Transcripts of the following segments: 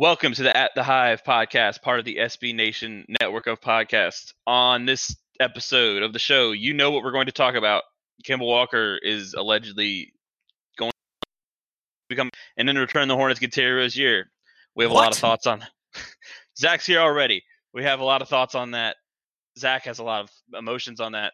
Welcome to the At the Hive podcast, part of the SB Nation network of podcasts. On this episode of the show, you know what we're going to talk about. Kemba Walker is allegedly going to become, and in return, the Hornets get Terry Rozier. We have a lot of thoughts on. That. Zach's here already. We have a lot of thoughts on that. Zach has a lot of emotions on that,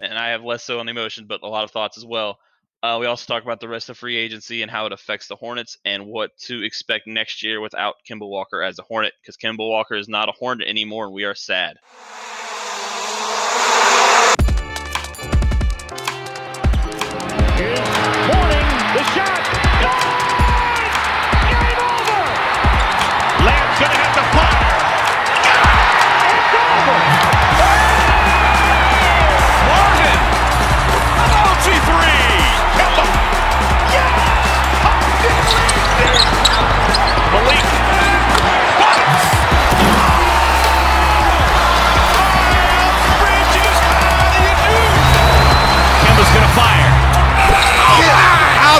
and I have less so on the emotion, but a lot of thoughts as well. Uh, we also talk about the rest of free agency and how it affects the Hornets and what to expect next year without Kemba Walker as a Hornet because Kemba Walker is not a Hornet anymore and we are sad.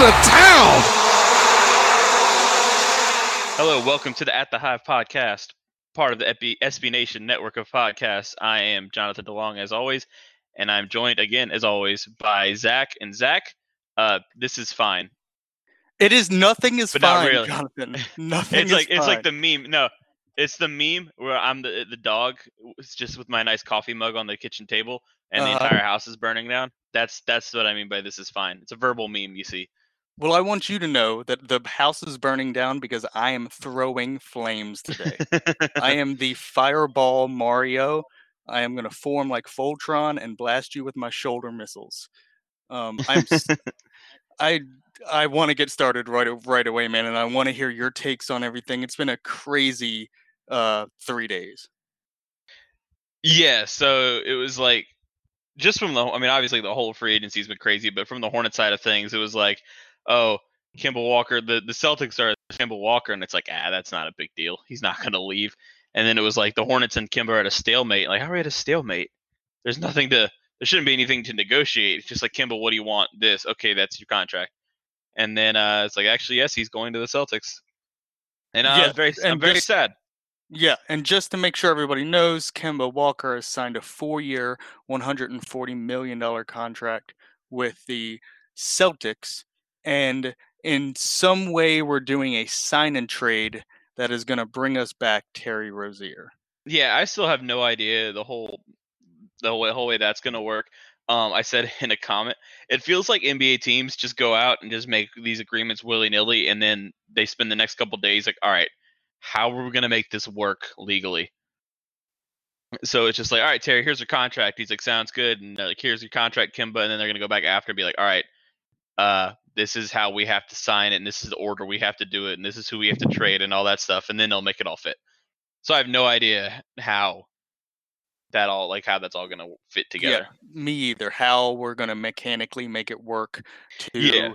Out of town. Hello, welcome to the At the Hive podcast, part of the SB, SB Nation network of podcasts. I am Jonathan DeLong as always, and I'm joined again as always by Zach. And Zach, uh, this is fine. It is nothing is But not fine, really. Jonathan. Nothing it's is like it's like the fine. meme. No, it's the meme where I'm the the dog. It's just with my nice coffee mug on the kitchen table, and the Uh-huh. entire house is burning down. That's that's what I mean by this is fine. It's a verbal meme. You see. Well, I want you to know that the house is burning down because I am throwing flames today. I am the fireball Mario. I am going to form like Voltron and blast you with my shoulder missiles. Um, I'm I I want to get started right right away, man, and I want to hear your takes on everything. It's been a crazy uh 3 days. Yeah, so it was like just from the I mean obviously the whole free agency's been crazy, but from the Hornet side of things, it was like, oh, Kemba Walker, the the Celtics are Kemba Walker and it's like, ah, that's not a big deal. He's not going to leave. And then it was like the Hornets and Kemba at a stalemate. Like, how are we at a stalemate? There's nothing to there shouldn't be anything to negotiate. It's just like Kemba, what do you want? This. Okay, that's your contract. And then uh it's like actually yes, he's going to the Celtics. And uh, Yeah, I'm very I'm very just- sad. Yeah, and just to make sure everybody knows, Kemba Walker has signed a four-year, $140 million contract with the Celtics, and in some way we're doing a sign and trade that is going to bring us back Terry Rozier. Yeah, I still have no idea the whole the whole, whole way that's going to work. Um, I said in a comment, it feels like NBA teams just go out and just make these agreements willy nilly, and then they spend the next couple days like, all right, how are we going to make this work legally? So it's just like, all right, Terry, here's your contract. He's like, sounds good, and like, here's your contract, Kemba, and then they're going to go back after and be like, all right, uh, this is how we have to sign it, and this is the order we have to do it, and this is who we have to trade, and all that stuff, and then they'll make it all fit. So I have no idea how that all like how that's all gonna fit together. Yeah, me either. How we're going to mechanically make it work to Yeah.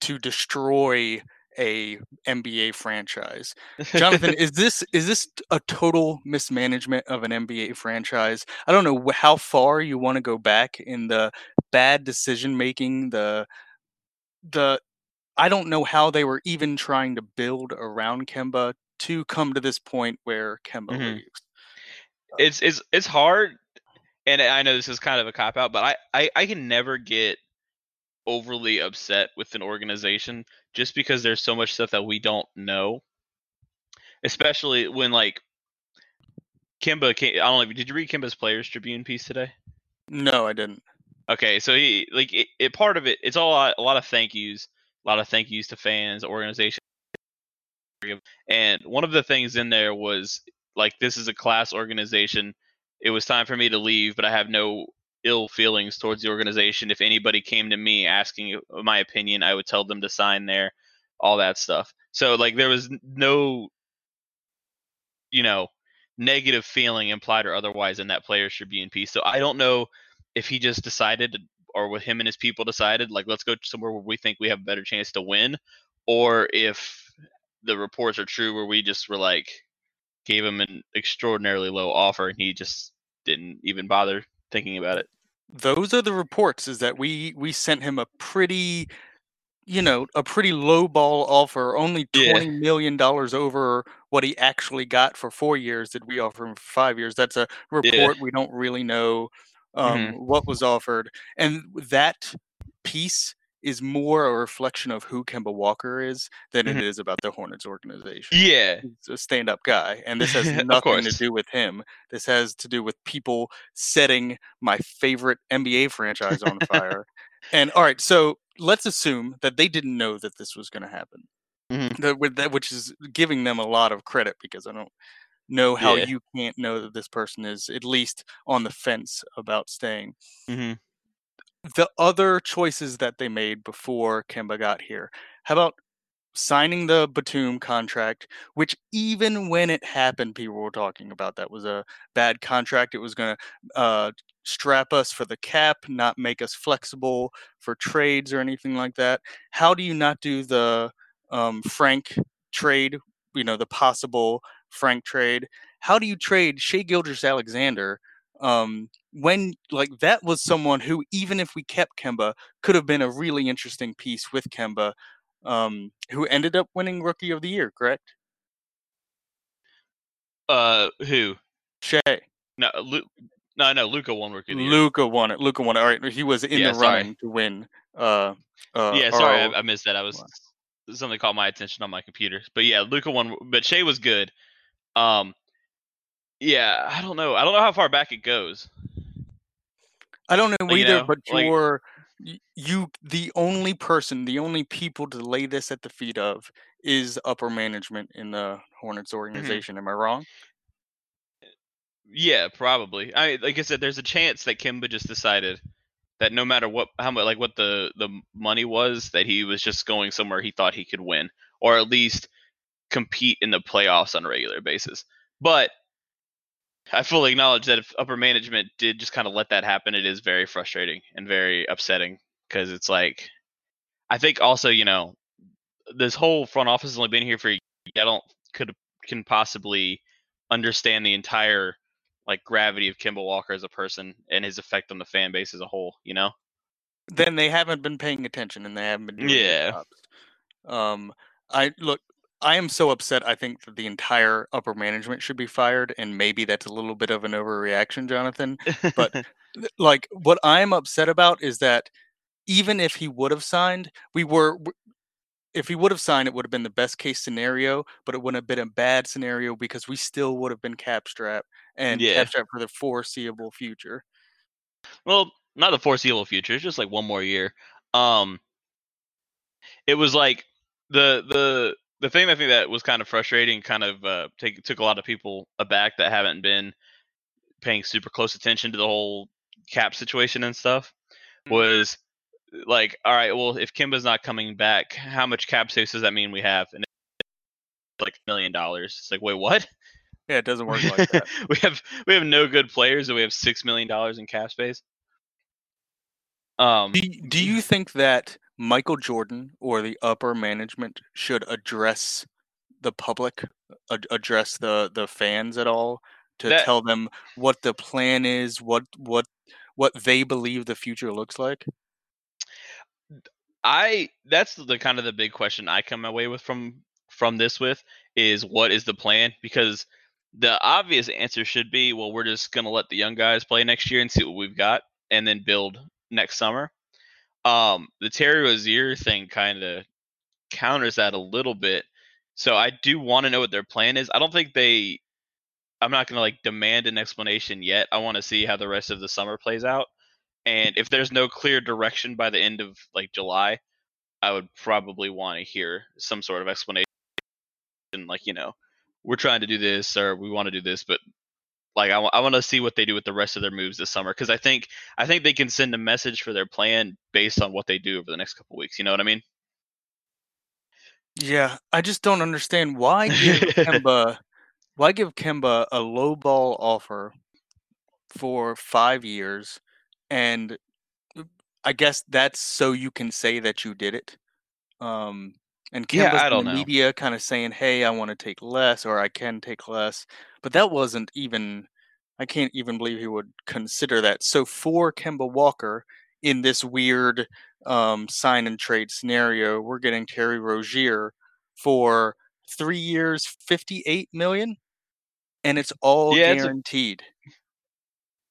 to destroy a NBA franchise. Jonathan, is this is this a total mismanagement of an NBA franchise? I don't know how far you want to go back in the bad decision making, the the I don't know how they were even trying to build around Kemba to come to this point where Kemba Mhm. leaves. it's it's it's hard, and I know this is kind of a cop out, but I, I I can never get overly upset with an organization just because there's so much stuff that we don't know. Especially when like Kemba came, I don't know. if- Did you read Kemba's Players Tribune piece today? No, I didn't. Okay, so he like it, it part of it. It's all a lot, a lot of thank yous, a lot of thank yous to fans, organization, and one of the things in there was like this is a class organization. It was time for me to leave, but I have no ill feelings towards the organization. If anybody came to me asking my opinion, I would tell them to sign there, all that stuff. So like there was no you know negative feeling implied or otherwise and that player should be in peace so i don't know if he just decided or with him and his people decided like let's go somewhere where we think we have a better chance to win or if the reports are true where we just were like gave him an extraordinarily low offer and he just didn't even bother thinking about it. Those are the reports is that we we sent him a pretty you know a pretty low ball offer only Yeah. 20 million dollars over what he actually got for four years did we offer him for five years. That's a report we don't really know um, Mhm. what was offered and that piece is more a reflection of who Kemba Walker is than Mhm. it is about the Hornets organization yeah he's a stand-up guy and this has nothing to do with him this has to do with people setting my favorite nba franchise on fire and all right so let's assume that they didn't know that this was going to happen Mhm. that, that which is giving them a lot of credit because i don't know how Yeah. you can't know that this person is at least on the fence about staying hmm the other choices that they made before Kemba got here. How about signing the Batum contract, which even when it happened, people were talking about that was a bad contract. It was going to uh, strap us for the cap, not make us flexible for trades or anything like that. How do you not do the um, Frank trade? You know, the possible Frank trade. How do you trade Shai Gilgeous-Alexander? um, when like that was someone who even if we kept Kemba could have been a really interesting piece with Kemba um, who ended up winning rookie of the year correct uh who Shai no Lu- no no Luka won rookie of the year. Luka won it Luka won it all right he was in Yeah, the sorry. running to win uh, uh yeah sorry. I, I missed that i was something caught my attention on my computer but yeah Luka won but Shai was good um yeah i don't know i don't know how far back it goes I don't know Like, you either, know, but like- you're you the only person, the only people to lay this at the feet of is upper management in the Hornets Mm-hmm. organization. Am I wrong? Yeah, probably. I like I said, there's a chance that Kemba just decided that no matter what how much like what the the money was, that he was just going somewhere he thought he could win, or at least compete in the playoffs on a regular basis. But I fully acknowledge that if upper management did just kind of let that happen, it is very frustrating and very upsetting because it's like I think also you know this whole front office has only been here for a year. I don't could can possibly understand the entire like gravity of Kemba Walker as a person and his effect on the fan base as a whole. You know? then they haven't been paying attention and they haven't been doing Yeah. Um, I look. I am so upset. I think that the entire upper management should be fired, and maybe that's a little bit of an overreaction, Jonathan. But like, what I'm upset about is that even if he would have signed, we were. If he would have signed, it would have been the best case scenario, but it wouldn't have been a bad scenario because we still would have been cap strap and Yeah. cap strap for the foreseeable future. well, not the foreseeable future. It's just like one more year. Um, it was like the the the thing I think that was kind of frustrating, kind of uh, take, took a lot of people aback that haven't been paying super close attention to the whole cap situation and stuff. Mhm. Was like, all right, well, if Kemba's not coming back, how much cap space does that mean we have? And it's like a million dollars. It's like, wait, what? Yeah, it doesn't work like that. we have we have no good players, and we have six million dollars in cap space. Um, Do, do you think that Michael Jordan or the upper management should address the public, ad- address the the fans at all to That- tell them what the plan is, what what what they believe the future looks like? I that's the kind of the big question I come away with from from this with is what is the plan? Because the obvious answer should be, well, we're just gonna let the young guys play next year and see what we've got, and then build next summer. Um, the Terry Rozier thing kind of counters that a little bit. So I do want to know what their plan is. I don't think they. I'm not gonna like demand an explanation yet. I want to see how the rest of the summer plays out. And if there's no clear direction by the end of like July, I would probably want to hear some sort of explanation. Like, you know, we're trying to do this or we want to do this, but like I want to see what they do with the rest of their moves this summer because I think I think they can send a message for their plan based on what they do over the next couple weeks. You know what I mean? Yeah, I just don't understand why give Kemba Why give Kemba a low ball offer for five years, and I guess that's so you can say that you did it. Um, and Yeah, Kemba's I don't the know. media kind of saying, "Hey, I want to take less, or I can take less," but that wasn't even. I can't even believe he would consider that. So for Kemba Walker, in this weird um, sign and trade scenario, we're getting Terry Rozier for three years, fifty-eight million, and it's all Yeah, it's a- guaranteed.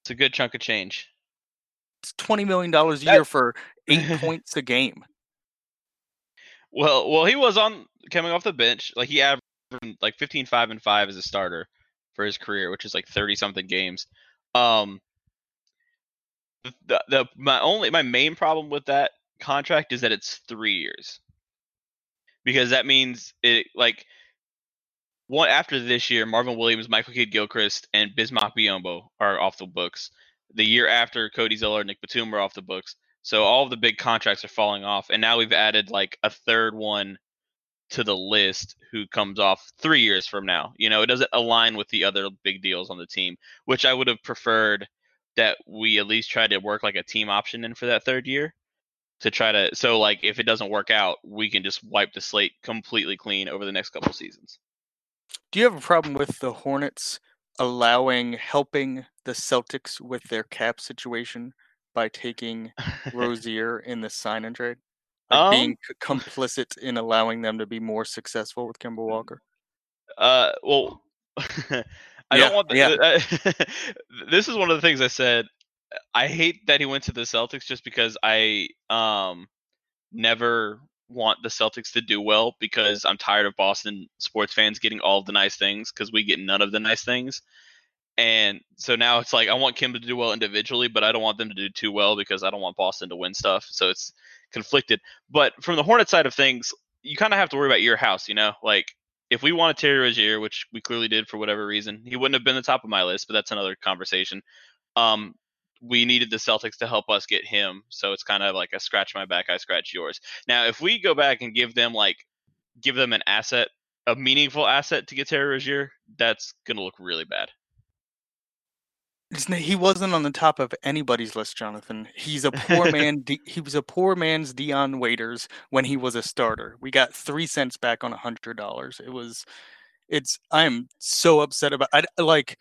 It's a good chunk of change. It's twenty million dollars a That- year for eight points a game. Well, well, he was on coming off the bench. Like he averaged like 15, 5, and 5 as a starter for his career, which is like 30 something games. Um, the, the my only my main problem with that contract is that it's three years because that means it like one after this year, Marvin Williams, Michael Kidd Gilchrist, and Bismack Biyombo are off the books. The year after, Cody Zeller, Nick Batum are off the books. So all the big contracts are falling off, and now we've added like a third one to the list who comes off three years from now. You know, it doesn't align with the other big deals on the team, which I would have preferred that we at least try to work like a team option in for that third year to try to so like if it doesn't work out, we can just wipe the slate completely clean over the next couple seasons. Do you have a problem with the Hornets allowing helping the Celtics with their cap situation by taking Rozier in the sign and trade? Like being Um, c- complicit in allowing them to be more successful with Kemba Walker? Uh, well, I Yeah, don't want. The, yeah. this is one of the things I said. I hate that he went to the Celtics just because I um never want the Celtics to do well because I'm tired of Boston sports fans getting all the nice things because we get none of the nice things. And so now it's like I want Kim to do well individually, but I don't want them to do too well because I don't want Boston to win stuff. So it's conflicted. But from the Hornet side of things, you kind of have to worry about your house, you know? Like if we wanted Terry Rozier, which we clearly did for whatever reason, he wouldn't have been the top of my list, but that's another conversation. Um, we needed the Celtics to help us get him, so it's kind of like a scratch my back, I scratch yours. Now, if we go back and give them like give them an asset, a meaningful asset to get Terry Rozier, that's gonna look really bad. He wasn't on the top of anybody's list, Jonathan. He's a poor man. He was a poor man's Dion Waiters when he was a starter. We got three cents back on a hundred dollars. It was, it's. I am so upset about. I like.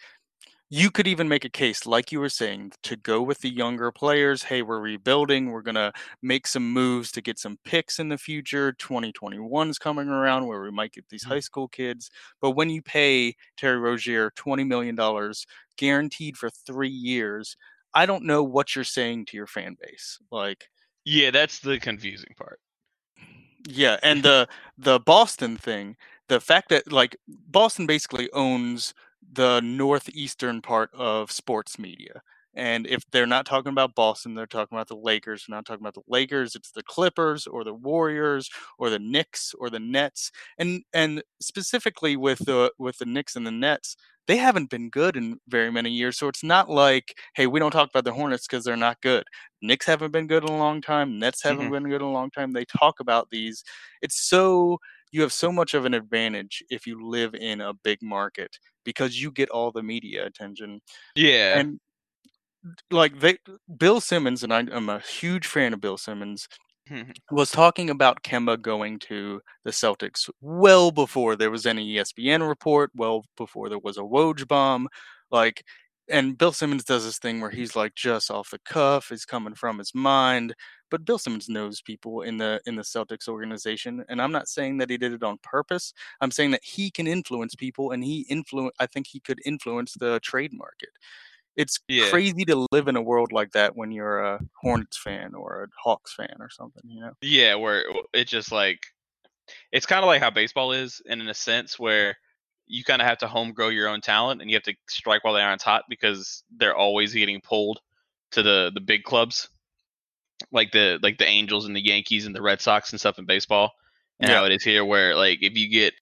You could even make a case, like you were saying, to go with the younger players. Hey, we're rebuilding. We're gonna make some moves to get some picks in the future. 2021 is coming around where we might get these high mm-hmm. school kids. But when you pay Terry Rozier $20 million guaranteed for three years, I don't know what you're saying to your fan base. Like, Yeah, that's the confusing part. yeah, and the the Boston thing, the fact that like Boston basically owns the northeastern part of sports media. And if they're not talking about Boston, they're talking about the Lakers. They're not talking about the Lakers, it's the Clippers or the Warriors or the Knicks or the Nets. And and specifically with the with the Knicks and the Nets, they haven't been good in very many years. So it's not like, hey, we don't talk about the Hornets because they're not good. Knicks haven't been good in a long time. Nets haven't Mhm. been good in a long time. They talk about these. It's so you have so much of an advantage if you live in a big market because you get all the media attention. Yeah. And like they Bill Simmons and I, I'm a huge fan of Bill Simmons mm-hmm. was talking about Kemba going to the Celtics well before there was any ESPN report, well before there was a Woj bomb. Like, and Bill Simmons does this thing where he's like just off the cuff, is coming from his mind. But Bill Simmons knows people in the in the Celtics organization, and I'm not saying that he did it on purpose. I'm saying that he can influence people, and he influence. I think he could influence the trade market. It's Yeah. crazy to live in a world like that when you're a Hornets fan or a Hawks fan or something. You know. Yeah, where it's just like it's kind of like how baseball is, and in a sense where you kind of have to home grow your own talent, and you have to strike while the iron's hot because they're always getting pulled to the the big clubs, like the like the Angels and the Yankees and the Red Sox and stuff in baseball, and Yeah. how it is here, where like if you get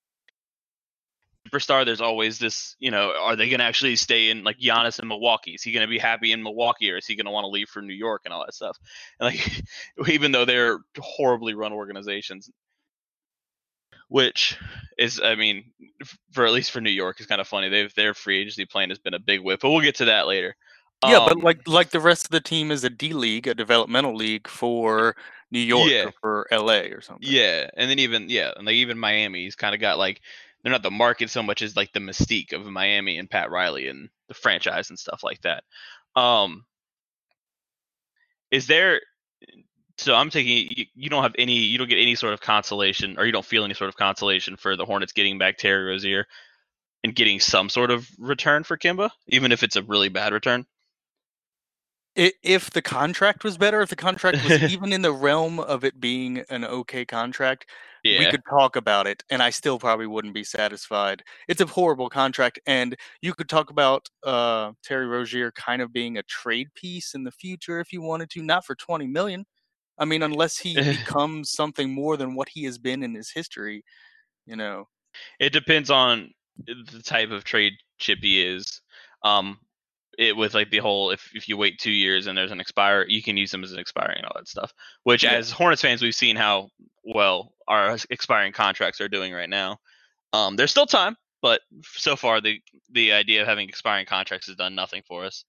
superstar, there's always this, you know, are they going to actually stay in like Giannis in Milwaukee? Is he going to be happy in Milwaukee, or is he going to want to leave for New York and all that stuff? And like, even though they're horribly run organizations, which is, I mean, for at least for New York is kind of funny. They've their free agency plan has been a big whip, but we'll get to that later. Yeah, Um, but like like the rest of the team is a D league, a developmental league for New York Yeah. or for LA or something. Yeah, and then even yeah, and like even Miami's kind of got like they're not the market so much as like the mystique of Miami and Pat Riley and the franchise and stuff like that. Um, is there? So I'm taking you, you don't have any, you don't get any sort of consolation, or you don't feel any sort of consolation for the Hornets getting back Terry Rozier and getting some sort of return for Kimba, even if it's a really bad return. If the contract was better, if the contract was even in the realm of it being an okay contract, we could talk about it, and I still probably wouldn't be satisfied. It's a horrible contract, and you could talk about uh, Terry Rozier kind of being a trade piece in the future if you wanted to, not for twenty million. I mean, unless he becomes something more than what he has been in his history, you know. it depends on the type of trade chip he is. Um, it with like the whole if if you wait two years and there's an expire, you can use them as an expiring and all that stuff. Which, Yeah. as Hornets fans, we've seen how well our expiring contracts are doing right now. Um, there's still time, but so far the the idea of having expiring contracts has done nothing for us.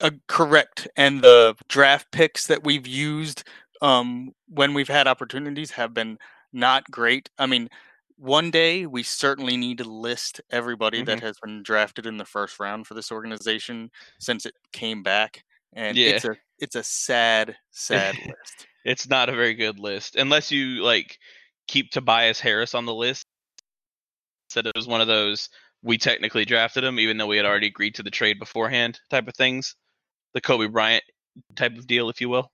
Uh, correct. And the draft picks that we've used um, when we've had opportunities have been not great. I mean, one day we certainly need to list everybody that mm-hmm. has been drafted in the first round for this organization since it came back. And Yeah. it's a it's a sad, sad list. It's not a very good list unless you like keep Tobias Harris on the list. Said it was one of those we technically drafted him, even though we had already agreed to the trade beforehand type of things. The Kobe Bryant type of deal, if you will.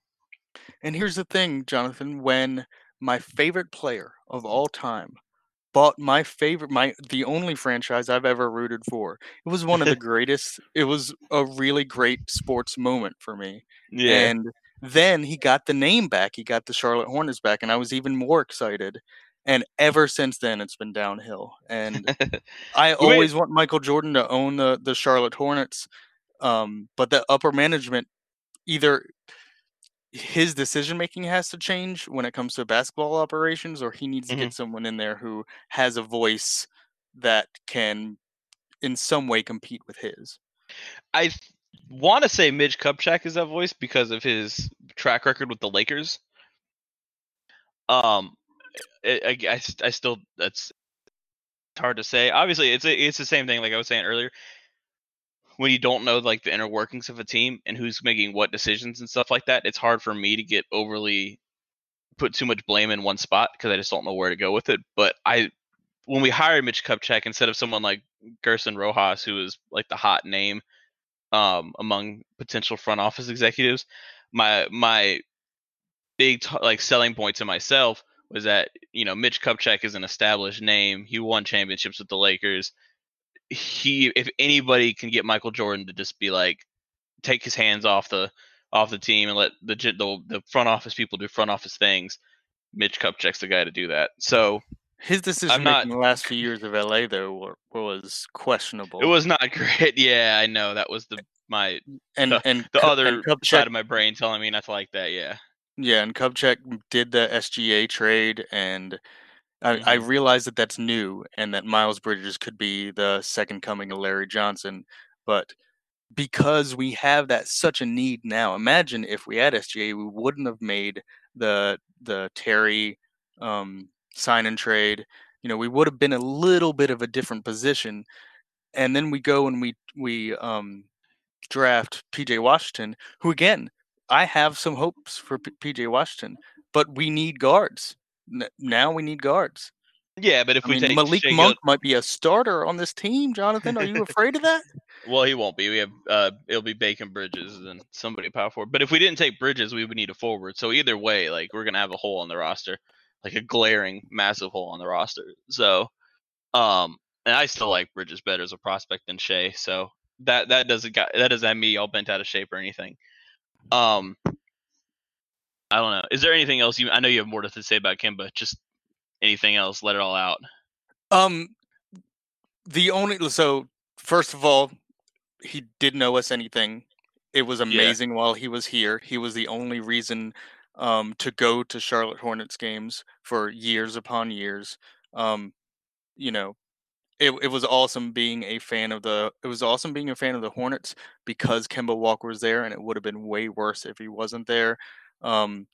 And here's the thing, Jonathan, when my favorite player of all time bought my favorite my the only franchise I've ever rooted for. It was one of the greatest it was a really great sports moment for me. Yeah. And then he got the name back. He got the Charlotte Hornets back and I was even more excited. And ever since then it's been downhill. And I Wait. always want Michael Jordan to own the the Charlotte Hornets. Um, but the upper management either his decision making has to change when it comes to basketball operations, or he needs to Mhm. get someone in there who has a voice that can, in some way, compete with his. I want to say Mitch Kupchak is that voice because of his track record with the Lakers. Um, I, I, I I still that's it's hard to say. Obviously, it's a, it's the same thing like I was saying earlier. When you don't know like the inner workings of a team and who's making what decisions and stuff like that, it's hard for me to get overly put too much blame in one spot because I just don't know where to go with it. But I, when we hired Mitch Kupchak instead of someone like Gersson Rosas, who is like the hot name um, among potential front office executives, my my big t- like selling point to myself was that you know Mitch Kupchak is an established name. He won championships with the Lakers. He, if anybody can get Michael Jordan to just be like, take his hands off the off the team and let the the, the front office people do front office things. Mitch Kupchak's the guy to do that. So His decision not- making the last few years of LA though were, was questionable. it was not great. Yeah, I know that was the my and the, and the other and Kupchak, side of my brain telling me not to like that. Yeah. yeah, and Kupchak did the SGA trade, and I, I Mm-hmm. realized that that's new, and that Miles Bridges could be the second coming of Larry Johnson, but because we have that such a need now, imagine if we had SGA, we wouldn't have made the the Terry um, sign and trade. You know, we would have been a little bit of a different position, and then we go and we we um, draft PJ Washington, who again, I have some hopes for P- PJ Washington, but we need guards. N- now we need guards. Yeah, but if I we mean, take Malik Shai Gil- Monk might be a starter on this team, Jonathan. Are you afraid of that? well, he won't be. We have uh, it'll be Bacon Bridges and somebody power forward. But if we didn't take Bridges, we would need a forward. So either way, like we're gonna have a hole on the roster, like a glaring, massive hole on the roster. So, um, and I still like Bridges better as a prospect than Shai. So that that doesn't got that doesn't have me all bent out of shape or anything. Um, I don't know. Is there anything else you? I know you have more to say about Kemba. Just anything else? Let it all out. Um, the only so first of all, he didn't owe us anything. It was amazing while he was here. He was the only reason um, to go to Charlotte Hornets games for years upon years. Um, you know, it, it was awesome being a fan of the it was awesome being a fan of the Hornets because Kemba Walker was there and it would have been way worse if he wasn't there. Um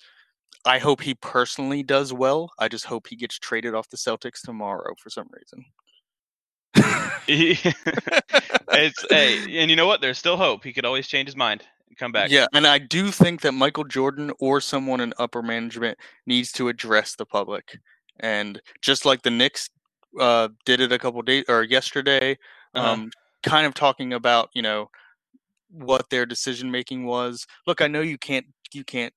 I hope he personally does well. I just hope he gets traded off the Celtics tomorrow for some reason. it's hey, and you know what? There's still hope. He could always change his mind and come back. Yeah, and I do think that Michael Jordan or someone in upper management needs to address the public. And just like the Knicks uh, did it a couple days or yesterday, Uh-huh. um, kind of talking about you know what their decision making was. Look, I know you can't you can't.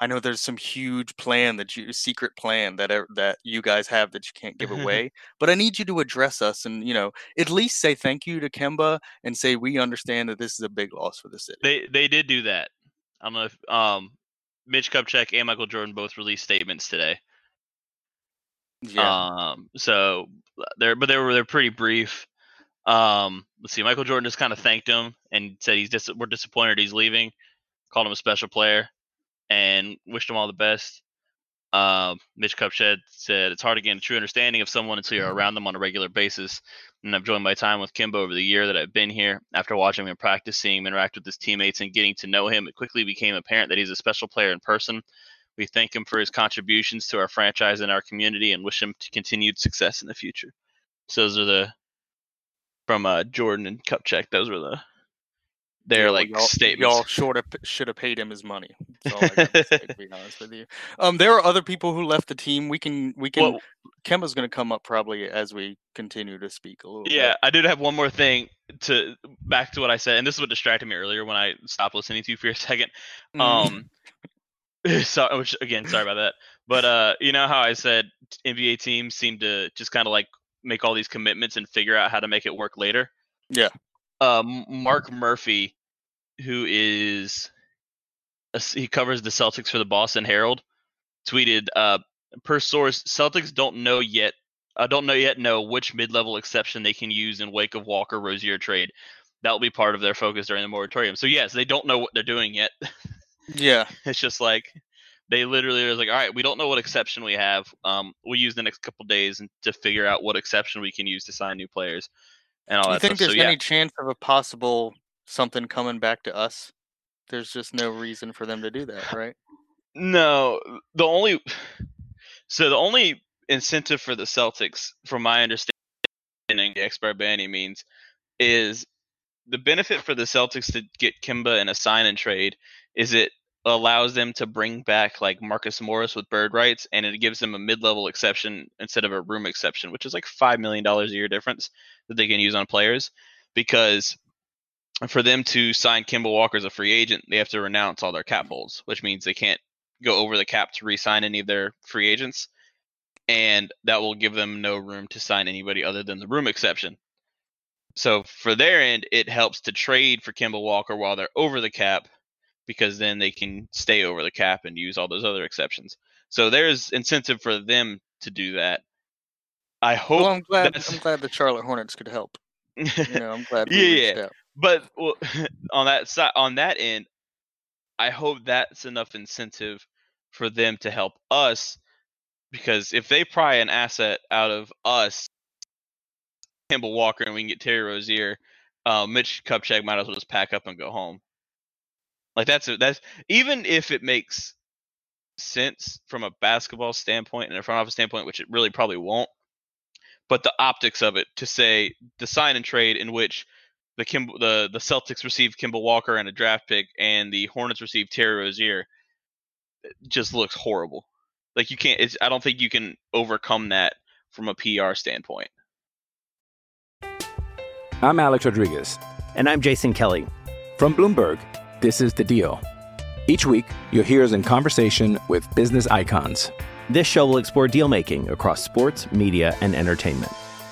I know there's some huge plan that you secret plan that that you guys have that you can't give away, but I need you to address us and you know at least say thank you to Kemba and say we understand that this is a big loss for the city. They they did do that. I don't know if um Mitch Kupchak and Michael Jordan both released statements today. Yeah. Um so they're but they were they're pretty brief. Um let's see, Michael Jordan just kind of thanked him and said he's dis- we're disappointed he's leaving, called him a special player, and wished him all the best. Um, Mitch Kupchak said it's hard to gain a true understanding of someone until you're around them on a regular basis. And I've joined my time with Kemba over the year that I've been here. After watching him in practice, seeing him interact with his teammates, and getting to know him, it quickly became apparent that he's a special player in person. We thank him for his contributions to our franchise and our community, and wish him to continued success in the future. So those are the from uh, Jordan and Kupchak. Those were the their Yeah, like y'all, statements. Y'all should have should have paid him his money. That's all I gotta say, to be honest with you. Um, there are other people who left the team. We can we can. Well- Kemba's going to come up probably as we continue to speak a little. Yeah, bit. I did have one more thing to back to what I said, and this is what distracted me earlier when I stopped listening to you for a second. Mm. Um, so which again, sorry about that. But uh, you know how I said NBA teams seem to just kind of like make all these commitments and figure out how to make it work later. Yeah. Um, Mark Murphy, who is he covers the Celtics for the Boston Herald, tweeted uh, per source, Celtics don't know yet. I don't know yet know which mid-level exception they can use in wake of Walker Rozier trade. That will be part of their focus during the moratorium. So yes, they don't know what they're doing yet. Yeah. it's just like they literally are like, all right, we don't know what exception we have. Um, we'll use the next couple days to figure out what exception we can use to sign new players and all you that think stuff. there's So yeah, any chance of a possible something coming back to us? There's just no reason for them to do that, right? No, the only so the only incentive for the Celtics, from my understanding, expert by any means, is the benefit for the Celtics to get Kemba in a sign and trade is it allows them to bring back like Marcus Morris with bird rights, and it gives them a mid-level exception instead of a room exception, which is like five million dollars a year difference that they can use on players. Because for them to sign Kemba Walker as a free agent, they have to renounce all their cap holds, which means they can't go over the cap to re-sign any of their free agents, and that will give them no room to sign anybody other than the room exception. So for their end, it helps to trade for Kemba Walker while they're over the cap, because then they can stay over the cap and use all those other exceptions. So there's incentive for them to do that. I hope. well, I'm glad. I'm glad the Charlotte Hornets could help. You know, I'm glad. Yeah, yeah. But well, on that side, on that end, I hope that's enough incentive for them to help us, because if they pry an asset out of us, Kemba Walker, and we can get Terry Rozier, uh, Mitch Kupchak might as well just pack up and go home. Like that's a, that's even if it makes sense from a basketball standpoint and a front office standpoint, which it really probably won't. But the optics of it to say the sign and trade in which the Kim, the the Celtics received Kemba Walker and a draft pick, and the Hornets received Terry Rozier, it just looks horrible. Like you can't. It's, I don't think you can overcome that from a PR standpoint. I'm Alex Rodriguez. And I'm Jason Kelly. From Bloomberg, this is The Deal. Each week, you'll hear us in conversation with business icons. This show will explore deal making across sports, media, and entertainment.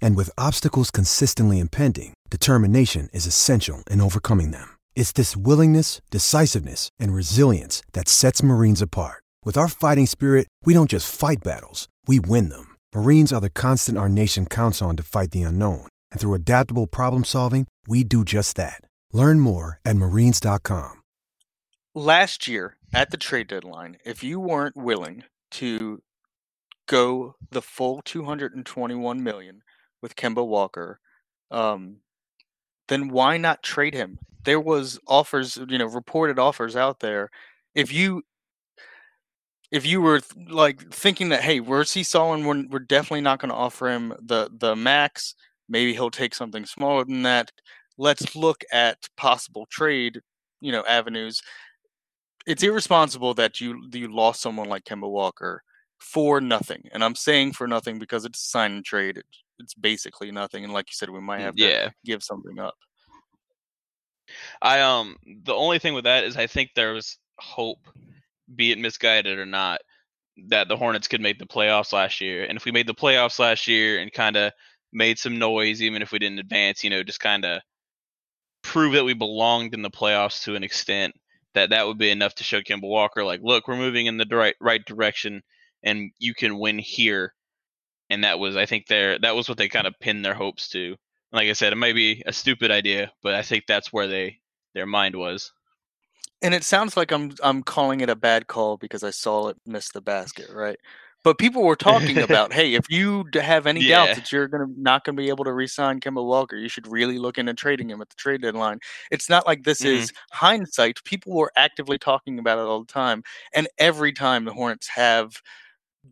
And with obstacles consistently impending, determination is essential in overcoming them. It's this willingness, decisiveness, and resilience that sets Marines apart. With our fighting spirit, we don't just fight battles, we win them. Marines are the constant our nation counts on to fight the unknown. And through adaptable problem solving, we do just that. Learn more at marines.com. Last year at the trade deadline, if you weren't willing to go the full 221 million with Kemba Walker, um, then why not trade him? There was offers, you know, reported offers out there. If you if you were like thinking that, hey, we're see Solon, we're, we're definitely not going to offer him the the max. Maybe he'll take something smaller than that. Let's look at possible trade, you know, avenues. It's irresponsible that you you lost someone like Kemba Walker for nothing, and I'm saying for nothing because it's a sign and trade. It, it's basically nothing, and like you said, we might have to Yeah. give something up. I um the only thing with that is I think there was hope, be it misguided or not, that the Hornets could make the playoffs last year. And if we made the playoffs last year and kind of made some noise, even if we didn't advance, you know, just kind of prove that we belonged in the playoffs to an extent, that that would be enough to show Kemba Walker, like, look, we're moving in the right right direction, and you can win here. And that was, I think, their that was what they kind of pinned their hopes to. Like I said, it might be a stupid idea, but I think that's where they their mind was. And it sounds like I'm I'm calling it a bad call because I saw it miss the basket, right? But people were talking about, hey, if you have any Yeah. doubts that you're gonna not gonna be able to re-sign Kemba Walker, you should really look into trading him at the trade deadline. It's not like this Mhm. is hindsight. People were actively talking about it all the time, and every time the Hornets have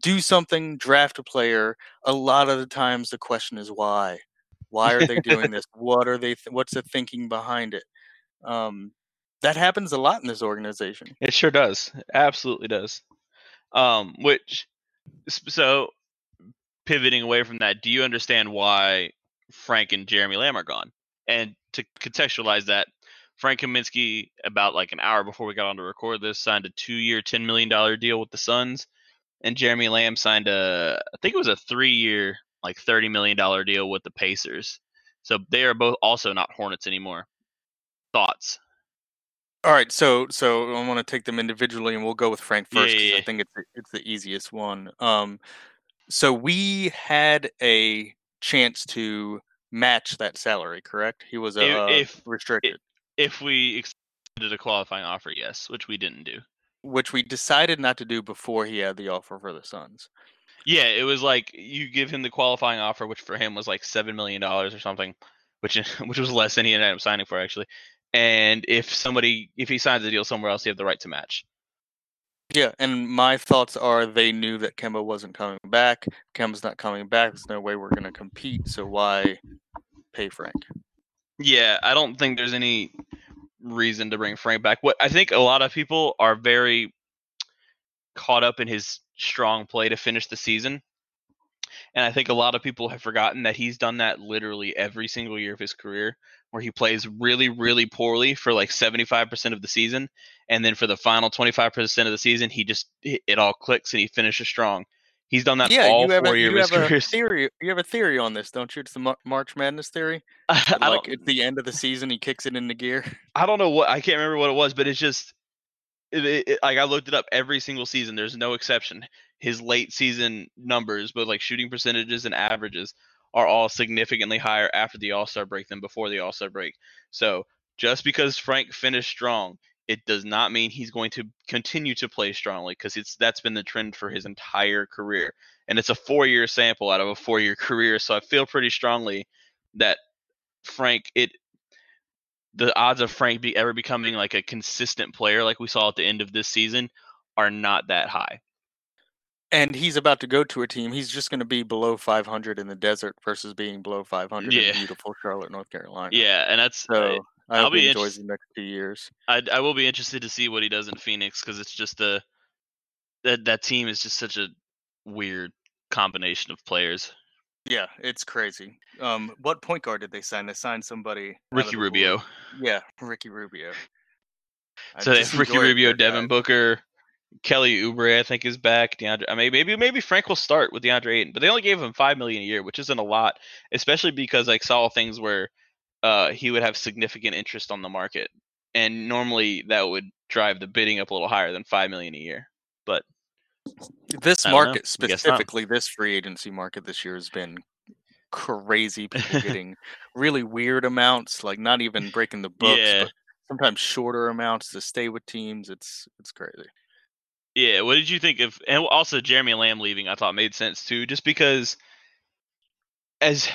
do something, draft a player, a lot of the times the question is why. Why are they doing this? What are they? Th- what's the thinking behind it? Um, that happens a lot in this organization. It sure does. Absolutely does. Um, which so pivoting away from that, do you understand why Frank and Jeremy Lamb are gone? And to contextualize that, Frank Kaminsky, about like an hour before we got on to record this, signed a two-year, ten million dollar deal with the Suns, and Jeremy Lamb signed a, I think it was a three-year, like thirty million dollar deal with the Pacers. So they are both also not Hornets anymore. Thoughts? All right, so so I want to take them individually, and we'll go with Frank Yeah, first. 'cause yeah, I think it's the- it's the easiest one. Um, so we had a chance to match that salary, correct? He was If- uh, if- restricted, If we extended a qualifying offer, yes, which we didn't do. Which we decided not to do before he had the offer for the Suns. Yeah, it was like you give him the qualifying offer, which for him was like seven million dollars or something, which which was less than he ended up signing for actually. And if somebody if he signs a deal somewhere else, you have the right to match. Yeah, and my thoughts are they knew that Kemba wasn't coming back. Kemba's not coming back. There's no way we're going to compete. So why pay Frank? Yeah, I don't think there's any reason to bring Frank back. What I think a lot of people are very caught up in his strong play to finish the season. And I think a lot of people have forgotten that he's done that literally every single year of his career, where he plays really, really poorly for like 75% of the season. And then for the final 25% of the season, he just, it it all clicks and he finishes strong. He's done that yeah, all you have, four a, years you have a theory. You have a theory on this, don't you? It's the March Madness theory. Like at the end of the season, he kicks it into gear. I don't know what I can't remember what it was, but it's just it, it, like I looked it up every single season. There's no exception. His late season numbers, both like shooting percentages and averages, are all significantly higher after the All Star break than before the All Star break. So just because Frank finished strong, it does not mean he's going to continue to play strongly because it's that's been the trend for his entire career, and it's a four year sample out of a four year career. So I feel pretty strongly that Frank it the odds of Frank be ever becoming like a consistent player like we saw at the end of this season are not that high. And he's about to go to a team. He's just going to be below 500 in the desert versus being below 500 Yeah. in beautiful Charlotte, North Carolina. Yeah, and that's So I I'll hope be he enjoys the next two years. I I will be interested to see what he does in Phoenix because it's just a that that team is just such a weird combination of players. Yeah, it's crazy. Um, what point guard did they sign? They signed somebody. Ricky. Rubio. Yeah, Ricky Rubio. I So they have Ricky Rubio, Devin guy. Booker, Kelly Oubre, I think is back. DeAndre, I mean, maybe maybe Frank will start with DeAndre Ayton, but they only gave him five million a year, which isn't a lot, especially because I saw things where uh, he would have significant interest on the market. and normally that would drive the bidding up a little higher than five million a year. But This know. market I guess not. specifically, this free agency market this year has been crazy. People getting really weird amounts, like not even breaking the books, Yeah. but sometimes shorter amounts to stay with teams. It's it's crazy. Yeah, what did you think of and also Jeremy Lamb leaving I thought made sense too, just because as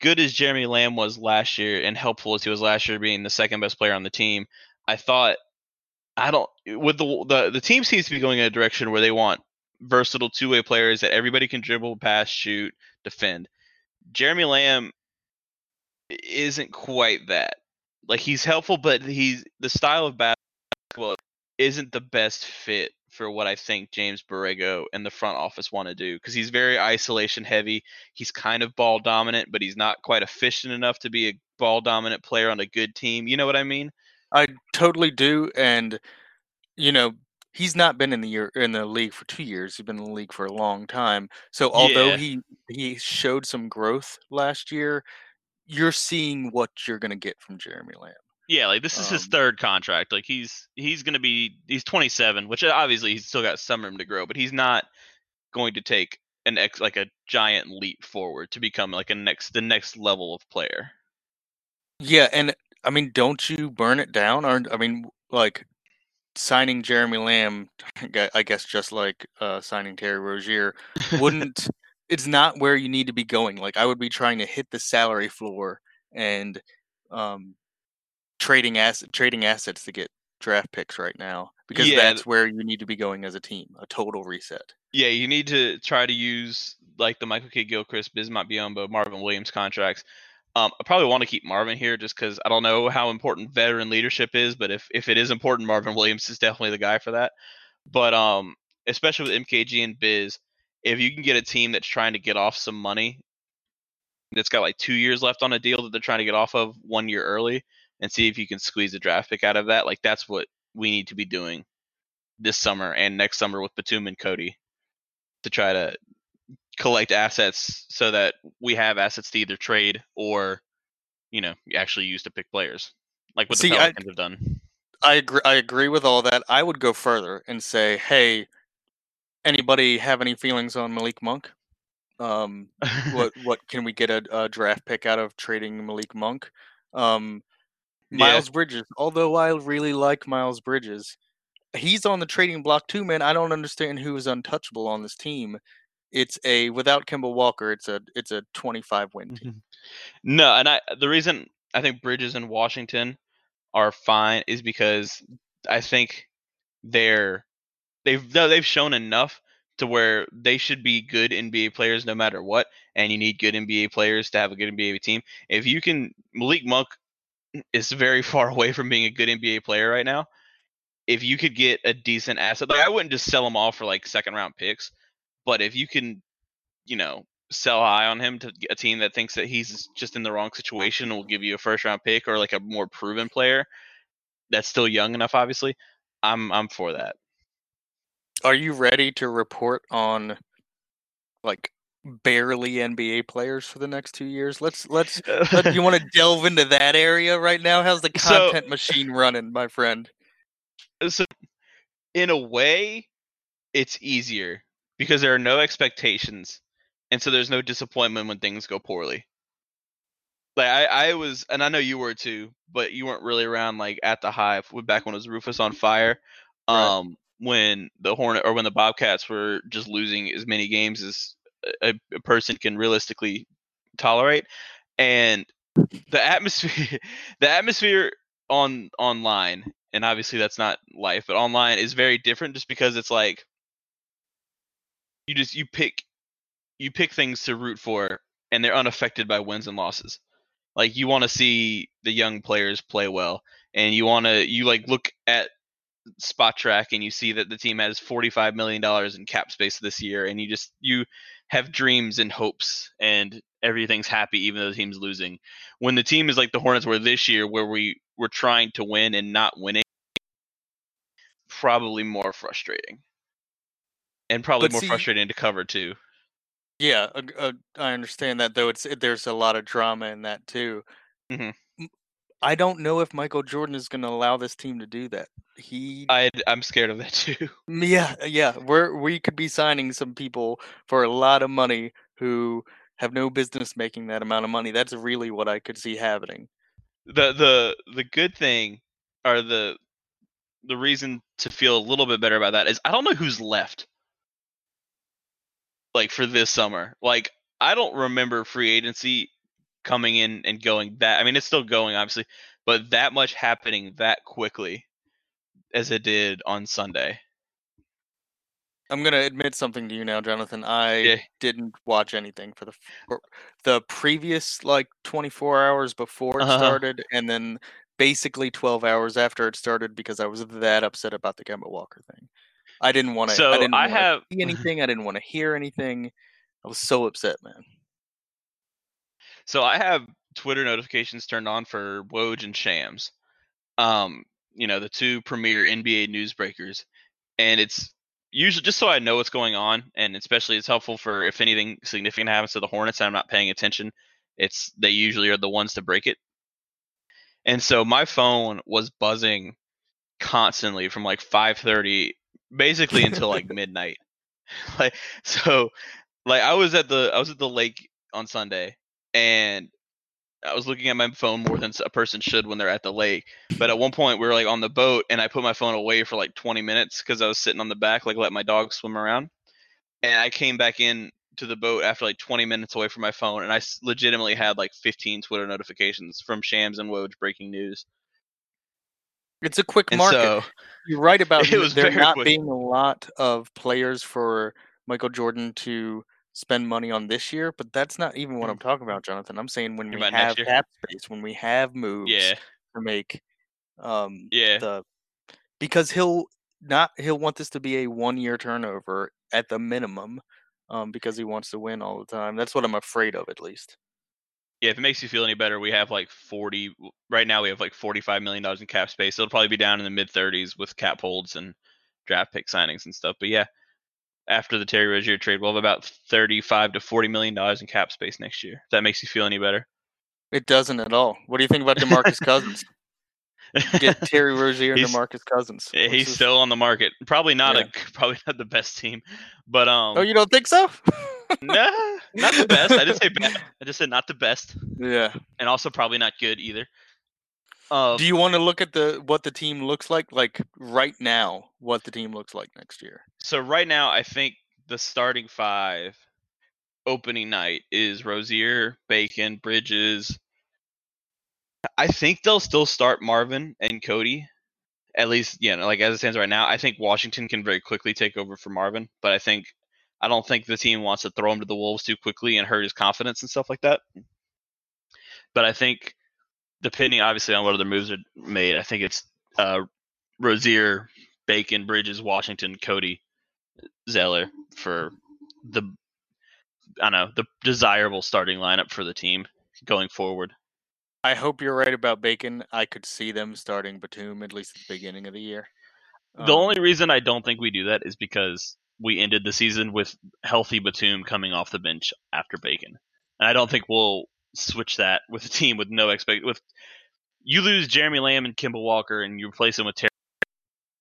good as Jeremy Lamb was last year and helpful as he was last year being the second best player on the team, I thought I don't with the the, the team seems to be going in a direction where they want versatile two way players that everybody can dribble, pass, shoot, defend. Jeremy Lamb isn't quite that. Like he's helpful, but he's the style of basketball isn't the best fit for what I think James Borrego and the front office want to do because he's very isolation heavy. He's kind of ball dominant, but he's not quite efficient enough to be a ball dominant player on a good team. You know what I mean? I totally do, and you know he's not been in the year in the league for two years. He's been in the league for a long time. So although Yeah. he he showed some growth last year, you're seeing what you're gonna get from Jeremy Lamb. Yeah, like this is his Um, third contract. Like he's he's going to be he's 27, which uh, obviously he's still got some room to grow, but he's not going to take an ex like a giant leap forward to become like a next the next level of player. Yeah, and I mean, don't you burn it down? Or I mean, like signing Jeremy Lamb, I I guess just like uh, signing Terry Rozier, wouldn't it's not where you need to be going. Like I would be trying to hit the salary floor and um, trading asset trading assets to get draft picks right now because Yeah, that's where you need to be going as a team. A total reset. Yeah, you need to try to use like the Michael Kidd-Gilchrist, Bismack Biyombo, Marvin Williams contracts. Um, I probably want to keep Marvin here just because I don't know how important veteran leadership is, but if if it is important, Marvin Williams is definitely the guy for that. But um, especially with MKG and Biz, if you can get a team that's trying to get off some money, that's got like two years left on a deal that they're trying to get off of one year early, and see if you can squeeze a draft pick out of that, like that's what we need to be doing this summer and next summer with Batum and Cody to try to collect assets so that we have assets to either trade or you know actually use to pick players like what See, the I- Pelicans have done. I agree. I agree with all that. I would go further and say, hey, anybody have any feelings on Malik Monk? Um, what what can we get a, a draft pick out of trading Malik Monk? Um, Yeah. Miles Bridges. Although I really like Miles Bridges, he's on the trading block too, man. I don't understand who is untouchable on this team. It's a without Kemba Walker, it's a it's a 25 win team. Mm-hmm. No, and I the reason I think Bridges and Washington are fine is because I think they're they've no, they've shown enough to where they should be good NBA players no matter what, and you need good NBA players to have a good NBA team. If you can, Malik Monk is very far away from being a good NBA player right now. If you could get a decent asset, like I wouldn't just sell him all for like second round picks, but if you can, you know, sell high on him to a team that thinks that he's just in the wrong situation and will give you a first round pick or like a more proven player that's still young enough, obviously, I'm I'm for that. Are you ready to report on like barely NBA players for the next two years? Let's let's. let- you want to delve into that area right now? How's the So- content machine running, my friend? so in a way it's easier because there are no expectations and so there's no disappointment when things go poorly like i, I was and i know you were too but you weren't really around like at the hive back when it was rufus on fire Right. um when the hornet or when the bobcats were just losing as many games as a, a person can realistically tolerate and the atmosphere the atmosphere on online and obviously that's not life but online is very different just because it's like you just you pick you pick things to root for and they're unaffected by wins and losses. Like you want to see the young players play well and you want to you like look at Spotrac and you see that the team has 45 million dollars in cap space this year and you just you have dreams and hopes and everything's happy even though the team's losing when the team is like the hornets were this year where we were trying to win and not winning probably more frustrating and probably But more see- frustrating to cover too Yeah, uh, uh, I understand that though. It's there's a lot of drama in that too. Mhm. I don't know if Michael Jordan is going to allow this team to do that. He, I I'm scared of that too. yeah, yeah, we're we could be signing some people for a lot of money who have no business making that amount of money. That's really what I could see happening. The the the good thing or the the reason to feel a little bit better about that is I don't know who's left. Like for this summer. Like I don't remember free agency coming in and going that I mean it's still going obviously, but that much happening that quickly as it did on Sunday. I'm gonna admit something to you now, Jonathan. I Yeah. didn't watch anything for the for the previous like 24 hours before it Uh-huh. started, and then basically 12 hours after it started because I was that upset about the Kemba Walker thing. I didn't want to. So I didn't I have see anything. I didn't want to hear anything. I was so upset, man. So I have Twitter notifications turned on for Woj and Shams. Um, you know, the two premier NBA newsbreakers. And it's usually just so I know what's going on, and especially it's helpful for if anything significant happens to the Hornets and I'm not paying attention. It's they usually are the ones to break it. And so my phone was buzzing constantly from like 5:30 basically until like midnight. Like so like I was at the I was at the lake on Sunday and I was looking at my phone more than a person should when they're at the lake. But at one point we were like on the boat and I put my phone away for like 20 minutes because I was sitting on the back like let my dog swim around. And I came back in to the boat after like 20 minutes away from my phone and I legitimately had like 15 Twitter notifications from Shams and Woj breaking news. It's a quick market. so You're right about It was there not quick. being a lot of players for Michael Jordan to spend money on this year, but that's not even what I'm talking about, Jonathan. I'm saying when we have cap space, when we have moves yeah, to make, um, yeah. the because he'll not he'll want this to be a one year turnover at the minimum, um, because he wants to win all the time. That's what I'm afraid of, at least. Yeah, if it makes you feel any better, we have like 40 right now we have like 45 million dollars in cap space. It'll probably be down in the mid 30s with cap holds and draft pick signings and stuff. But yeah, after the Terry Rozier trade, we'll have about 35 to 40 million dollars in cap space next year. If that makes you feel any better. It doesn't at all. What do you think about Demarcus Cousins? Get Terry Rozier and Demarcus Cousins. He's this- still on the market. Probably not Yeah. a probably not the best team, but um, Oh, you don't think so? nah, not the best. I didn't say bad. I just said not the best, yeah. and also probably not good either. Um, Do you want to look at the what the team looks like, like right now? What the team looks like next year? So right now, I think the starting five opening night is Rozier, Bacon, Bridges. I think they'll still start Marvin and Cody. At least, you know, like as it stands right now, I think Washington can very quickly take over for Marvin. But I think I don't think the team wants to throw him to the wolves too quickly and hurt his confidence and stuff like that. But I think, depending obviously on what other moves are made, I think it's uh, Rozier, Bacon, Bridges, Washington, Cody, Zeller for the I don't know the desirable starting lineup for the team going forward. I hope you're right about Bacon. I could see them starting Batum at least at the beginning of the year. the Um, only reason I don't think we do that is because we ended the season with healthy Batum coming off the bench after Bacon, and I don't think we'll switch that with a team with no expect with you lose Jeremy Lamb and Kemba Walker and you replace him with Terry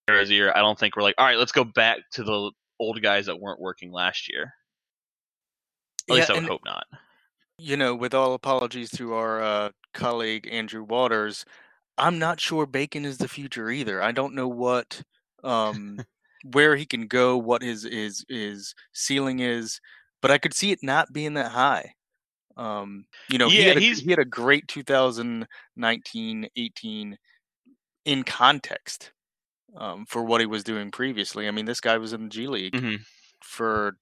Rozier. I don't think we're like all right, let's go back to the old guys that weren't working last year. At least I would and- hope not. you know, with all apologies to our uh, colleague Andrew Waters, I'm not sure Bacon is the future either. I don't know what, um, where he can go, what his his his ceiling is, but I could see it not being that high. Um, you know, he had a, he had a great 2019 18 in context um, for what he was doing previously. I mean, this guy was in the G League hmm for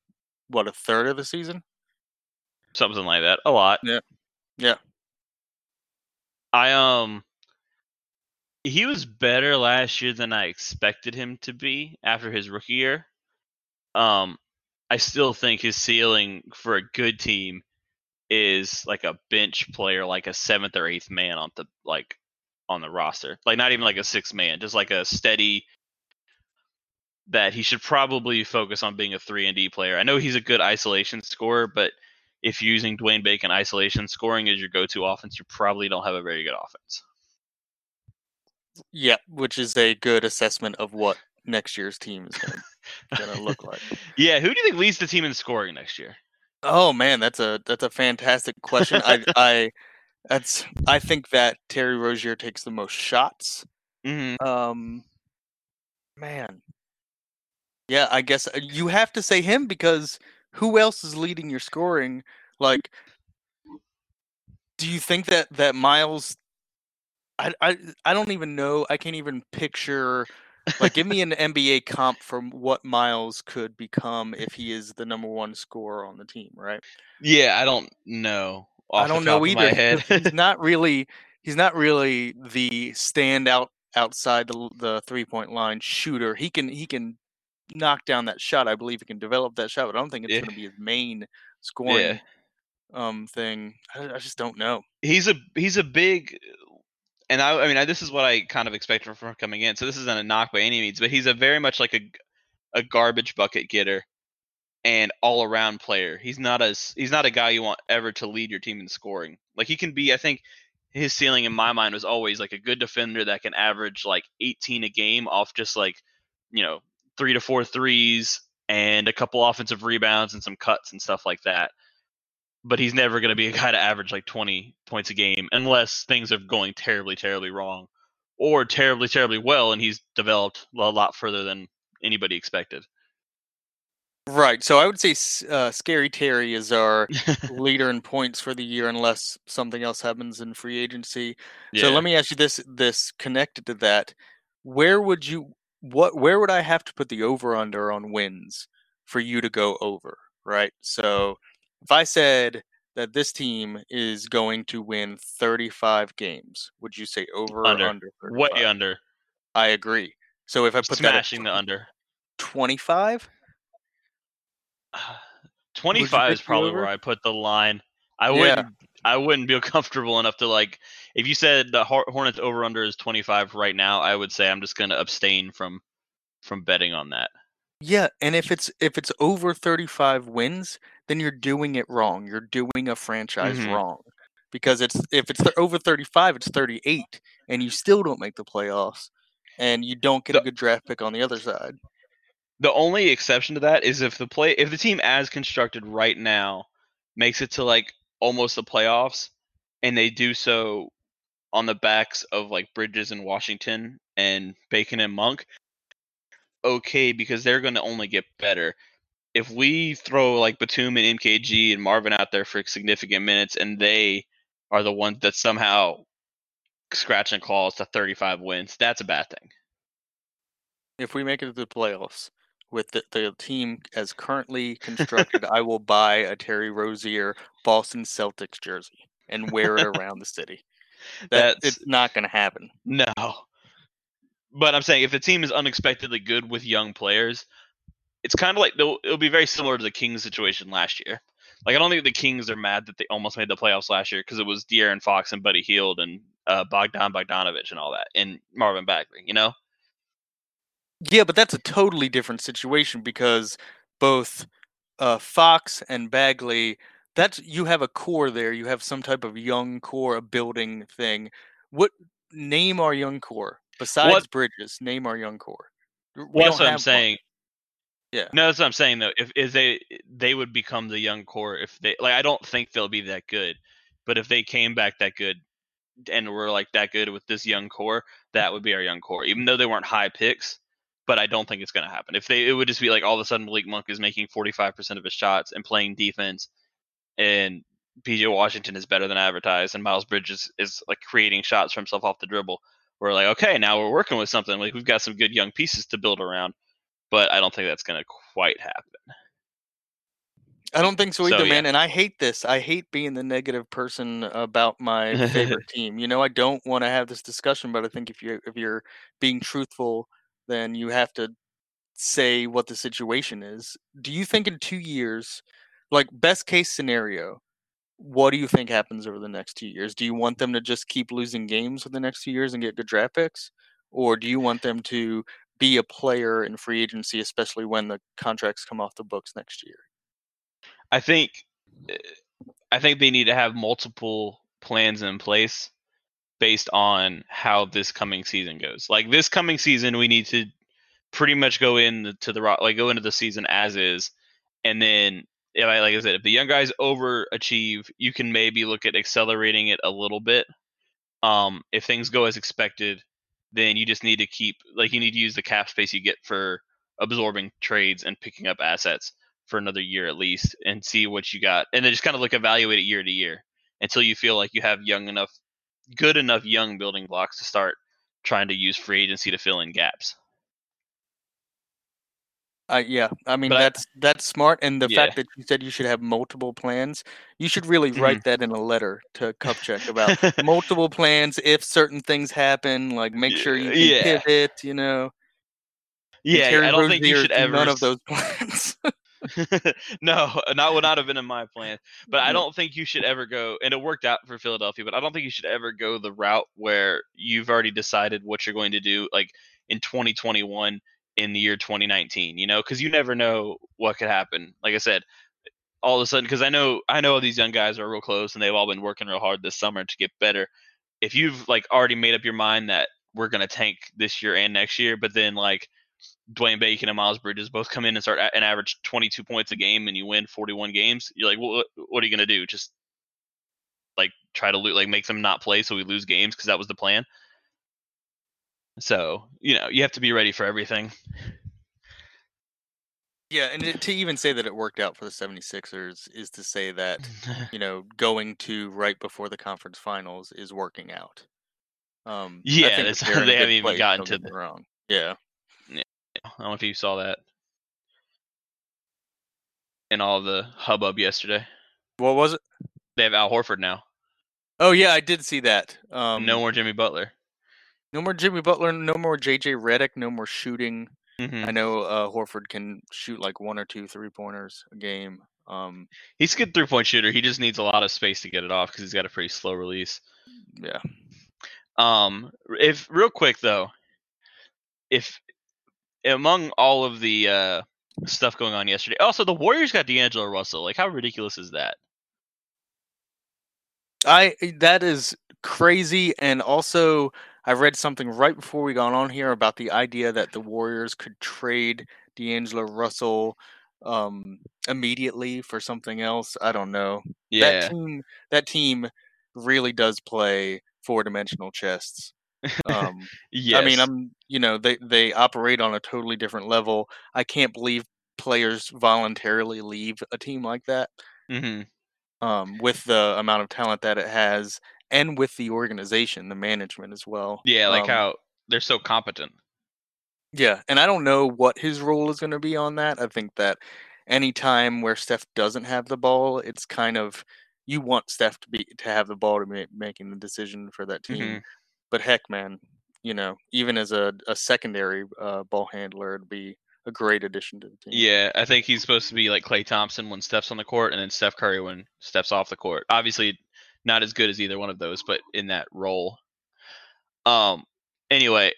what a third of the season. Something like that. A lot. Yeah. Yeah. I um he was better last year than I expected him to be after his rookie year. Um I still think his ceiling for a good team is like a bench player, like a seventh or eighth man on the like on the roster. Like not even like a six man, just like a steady that he should probably focus on being a three and D player. I know he's a good isolation scorer, but if you're using Dwayne Bacon isolation scoring as your go to offense, you probably don't have a very good offense. Yeah, which is a good assessment of what next year's team is going to look like. Yeah, who do you think leads the team in scoring next year? Oh man, that's a that's a fantastic question. I I that's I think that Terry Rozier takes the most shots. Mm-hmm. Um, man, yeah, I guess uh, you have to say him because who else is leading your scoring? Like, do you think that that Miles? I I I don't even know. I can't even picture. Like, give me an NBA comp from what Miles could become if he is the number one scorer on the team, right? Yeah, I don't know. I don't know either. he's not really. He's not really the standout outside the, the three point line shooter. He can he can knock down that shot. I believe he can develop that shot, but I don't think it's Yeah. going to be his main scoring um thing. I, I just don't know. he's a he's a big and I, I mean I, this is what I kind of expected from coming in. So this isn't a knock by any means, but he's a very much like a a garbage bucket getter and all around player. He's not as he's not a guy you want ever to lead your team in scoring. Like he can be, I think his ceiling in my mind was always like a good defender that can average like 18 a game off just like you know three to four threes and a couple offensive rebounds and some cuts and stuff like that but he's never going to be a guy to average like 20 points a game unless things are going terribly, terribly wrong or terribly, terribly well, and he's developed a lot further than anybody expected. Right. So I would say uh, Scary Terry is our leader in points for the year, unless something else happens in free agency. Yeah. So let me ask you this: this connected to that, where would you what where would I have to put the over under on wins for you to go over? Right. So if I said that this team is going to win 35 games, would you say over Under. or under? Way 35? under. I agree. So if I put Smashing that the under. 25, 25 is probably where I put the line. I Yeah. wouldn't I wouldn't feel comfortable enough to like if you said the Hornets over under is 25 right now, I would say I'm just going to abstain from from betting on that. Yeah, and if it's if it's over 35 wins, then you're doing it wrong. You're doing a franchise Mhm. wrong. Because it's if it's th- over 35, it's 38 and you still don't make the playoffs and you don't get a good draft pick on the other side. The only exception to that is if the play if the team as constructed right now makes it to like almost the playoffs and they do so on the backs of like Bridges and Washington and Bacon and Monk, okay, because they're going to only get better. If we throw like Batum and MKG and Marvin out there for significant minutes and they are the ones that somehow scratch and claws to 35 wins, that's a bad thing. If we make it to the playoffs with the, the team as currently constructed, I will buy a Terry Rozier Boston Celtics jersey and wear it around the city. That That's- it's not going to happen. No. But I'm saying if the team is unexpectedly good with young players, it's kind of like it'll be very similar to the Kings situation last year. Like I don't think the Kings are mad that they almost made the playoffs last year because it was De'Aaron Fox and Buddy Hield and uh, Bogdan Bogdanovich and all that and Marvin Bagley. You know, Yeah, but that's a totally different situation because both uh, Fox and Bagley, that's you have a core there. You have some type of young core, a building thing. What name our young core besides What- Bridges? Name our young core. We what I'm have one. saying. Yeah. No, that's what I'm saying though. If is they they would become the young core if they like I don't think they'll be that good, but if they came back that good and were like that good with this young core, that would be our young core. Even though they weren't high picks, but I don't think it's going to happen. If they it would just be like all of a sudden Malik Monk is making 45% of his shots and playing defense and PJ Washington is better than advertised and Miles Bridges is like creating shots for himself off the dribble. We're like, okay, now we're working with something. Like we've got some good young pieces to build around but I don't think that's going to quite happen. I don't think so So, either, yeah. man. And I hate this. I hate being the negative person about my favorite team. You know, I don't want to have this discussion, but I think if you if you're being truthful, then you have to say what the situation is. Do you think in two years, like best case scenario, what do you think happens over the next two years? Do you want them to just keep losing games for the next two years and get good draft picks, or do you want them to be a player in free agency, especially when the contracts come off the books next year? I think, uh, I think they need to have multiple plans in place. based on how this coming season goes. Like this coming season, we need to pretty much go in to the ro- like go into the season as is, and then if I like I said, if the young guys overachieve, you can maybe look at accelerating it a little bit. Um, if things go as expected, then you just need to keep like you need to use the cap space you get for absorbing trades and picking up assets for another year at least and see what you got and then just kind of like evaluate it year to year until you feel like you have young enough good enough young building blocks to start trying to use free agency to fill in gaps Uh, yeah, I mean But I- that's that's smart, and the Yeah. fact that you said you should have multiple plans, you should really write that in a letter to Kupchak about multiple plans if certain things happen. Like make sure you Yeah. pivot. You know. And yeah i don't think you should ever none of those plans. no, not would not have been in my plan. But I don't think you should ever go, and it worked out for Philadelphia. But I don't think you should ever go the route where you've already decided what you're going to do, like in 2021, in the year 2019. You know, because you never know what could happen. Like I said, all of a sudden, because I know I know these young guys are real close, and they've all been working real hard this summer to get better. If you've like already made up your mind that we're gonna tank this year and next year, but then like Dwayne Bacon and Miles Bridges both come in and start and average 22 points a game, and you win 41 games. You're like, what? What are you gonna do? Just like try to lo- like make them not play so we lose games because that was the plan. So you know you have to be ready for everything. yeah, and to even say that it worked out for the 76ers is to say that you know going to right before the conference finals is working out. Um, Yeah, that's- they're in a they haven't even place, gotten to the- wrong. Yeah. I don't know if you saw that in all the hubbub yesterday. What was it? They have Al Horford now. Oh yeah, I did see that. Um, no more Jimmy Butler. No more Jimmy Butler, no more JJ Redick, no more shooting. Mhm. I know uh, Horford can shoot like one or two three pointers a game. Um, He's a good three point shooter. He just needs a lot of space to get it off because he's got a pretty slow release. yeah. Um, if real quick though, if among all of the uh, stuff going on yesterday, also the Warriors got D'Angelo Russell. Like, how ridiculous is that? I that is crazy, and also I read something right before we got on here about the idea that the Warriors could trade D'Angelo Russell um, immediately for something else. I don't know. Yeah, That team, that team really does play four dimensional chests. Um, yes. I mean, I'm you know they they operate on a totally different level. I can't believe players voluntarily leave a team like that hmm um, with the amount of talent that it has and with the organization, the management as well. Yeah, like Um, how they're so competent. Yeah, and I don't know what his role is going to be on that. I think that any time where Steph doesn't have the ball, it's kind of you want Steph to be to have the ball to be making the decision for that team. Mhm. But heck, man, you know, even as a, a secondary uh, ball handler, it'd be a great addition to the team. Yeah, I think he's supposed to be like Klay Thompson when Steph's on the court, and then Steph Curry when Steph's off the court. Obviously, not as good as either one of those, but in that role. Um. Anyway,